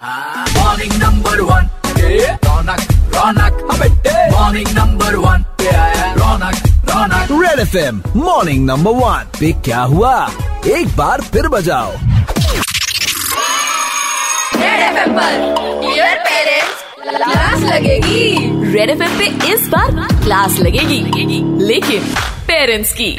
Morning number one Raunak Raunak morning number one Raunak Raunak red F M morning number one पे क्या हुआ? एक बार फिर बजाओ। रेड एफएम पर डियर पेरेंट्स क्लास लगेगी। रेड एफ़ एम पे इस बार क्लास लगेगी। लेकिन पेरेंट्स की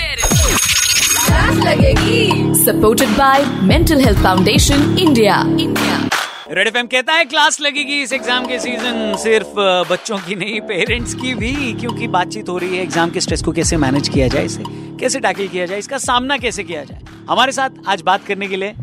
क्लास लगेगी। Supported by mental health foundation India India red F कहता है क्लास लगेगी इस एग्ज़ाम के सीज़न सिर्फ़ बच्चों की नहीं पेरेंट्स की भी क्योंकि बातचीत हो रही है एग्ज़ाम के स्ट्रेस को कैसे मैनेज किया जाए इसे कैसे टैकल किया जाए इसका सामना कैसे किया जाए हमारे साथ आज बात करने के लिए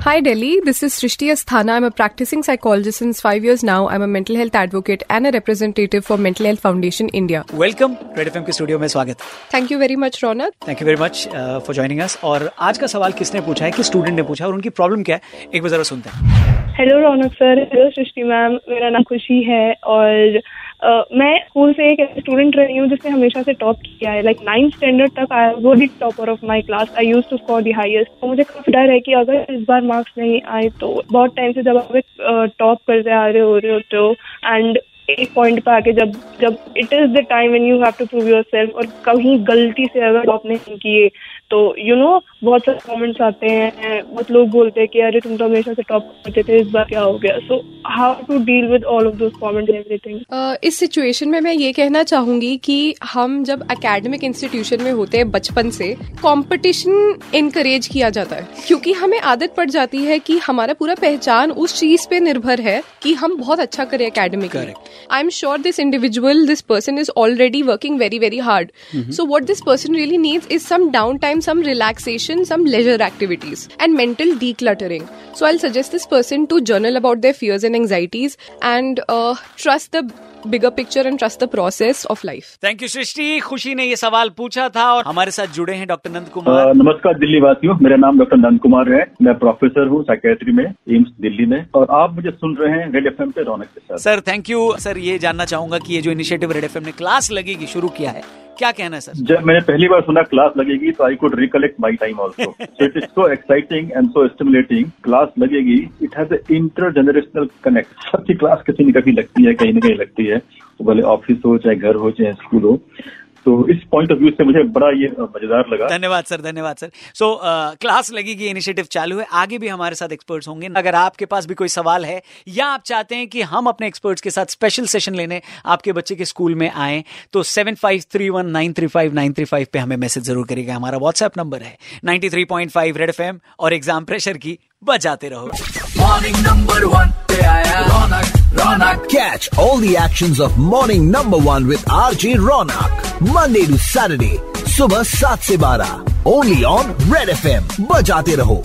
Hi Delhi, this is Srishti Asthana. I'm a practicing psychologist since five years now. I'm a mental health advocate and a representative for Mental Health Foundation India. Welcome red F के स्टूडियो में स्वागत Thank you very much, Ronak. Thank you very much for joining us और आज का सवाल किसने पूछा है किस स्टूडेंट ने पूछा और उनकी प्रॉब्लम क्या है एक बार जरा सुनते हैं hello Raunak sir hello Srishti ma'am मेरा नाम खुशी है और अ, मैं स्कूल से एक स्टूडेंट रही हूँ जिसने हमेशा से टॉप किया है। लाइक नाइन्थ स्टैंडर्ड तक I was the topper of my class I used to score the highest तो मुझे काफ़ी डर है कि अगर इस बार मार्क्स नहीं आए तो बहुत टाइम से जब आप टॉप करते आ रहे हो रहे हो तो एंड एक पॉइंट पे आके जब जब it is the time when you have to prove yourself और कहीं गलती से अगर टॉप नहीं किए तो यू you नो know, बहुत सारे कमेंट्स आते हैं बहुत लोग बोलते हैं कि अरे तुम तो हमेशा से टॉप करते थे इस बार क्या हो गया? So how to deal with all of those comments everything Uh, इस सिचुएशन में मैं ये कहना चाहूँगी कि हम जब एकेडमिक इंस्टीट्यूशन में होते हैं बचपन से कंपटीशन इनकरेज किया जाता है। क्योंकि हमें आदत पड़ जाती है कि हमारा पूरा पहचान उस चीज़ पे निर्भर है कि हम बहुत अच्छा करें academic I am sure this individual this person is already working very very hard so what this person really needs is some down time some relaxation, some leisure activities, and mental decluttering. So I'll suggest this person to journal about their fears and anxieties and uh, trust the bigger picture and trust the process of life. Thank you Srishti Khushi ने ये सवाल पूछा था और हमारे साथ जुड़े हैं डॉक्टर नंद कुमार नमस्कार दिल्ली वासियों मेरा नाम डॉक्टर नंद कुमार है मैं प्रोफेसर हूँ साइकेट्री में एम्स दिल्ली में और आप मुझे सुन रहे हैं रेड एफ़ पे रौनक के साथ सर थैंक यू सर ये जानना चाहूँगा कि ये जो इनिशिएटिव रेड एफ़ ने क्लास लगेगी शुरू किया है क्या कहना है सर? जब मैंने पहली बार सुना क्लास लगेगी तो I could recollect my time also it is so exciting and so stimulating class लगेगी it has intergenerational connect सबकी क्लास किसी न कभी लगती है कहीं ना कहीं लगती है। तो भले ऑफ़िस हो चाहे घर हो चाहे स्कूल हो। तो इस पॉइंट ऑफ़ व्यू से मुझे बड़ा ये मज़ेदार लगा। धन्यवाद सर धन्यवाद सर। सो क्लास लगेगी इनिशिएटिव चालू है आगे भी हमारे साथ एक्सपर्ट्स होंगे। अगर आपके पास भी कोई सवाल है या आप चाहते हैं कि हम अपने एक्सपर्ट्स के साथ स्पेशल सेशन लेने आपके बच्चे के स्कूल में आए तो seven five three one nine three five nine three five पे हमें मैसेज ज़रूर करिएगा। हमारा व्हाट्सएप नंबर है ninety three point five red F M और एग्ज़ाम प्रेशर की बजाते रहो। मॉर्निंग नंबर वन पे आया रौनक Catch all the actions of morning number one with RJ Ronak. Monday to Saturday, सुबह सात से बारह. Only on Red FM. बजाते रहो.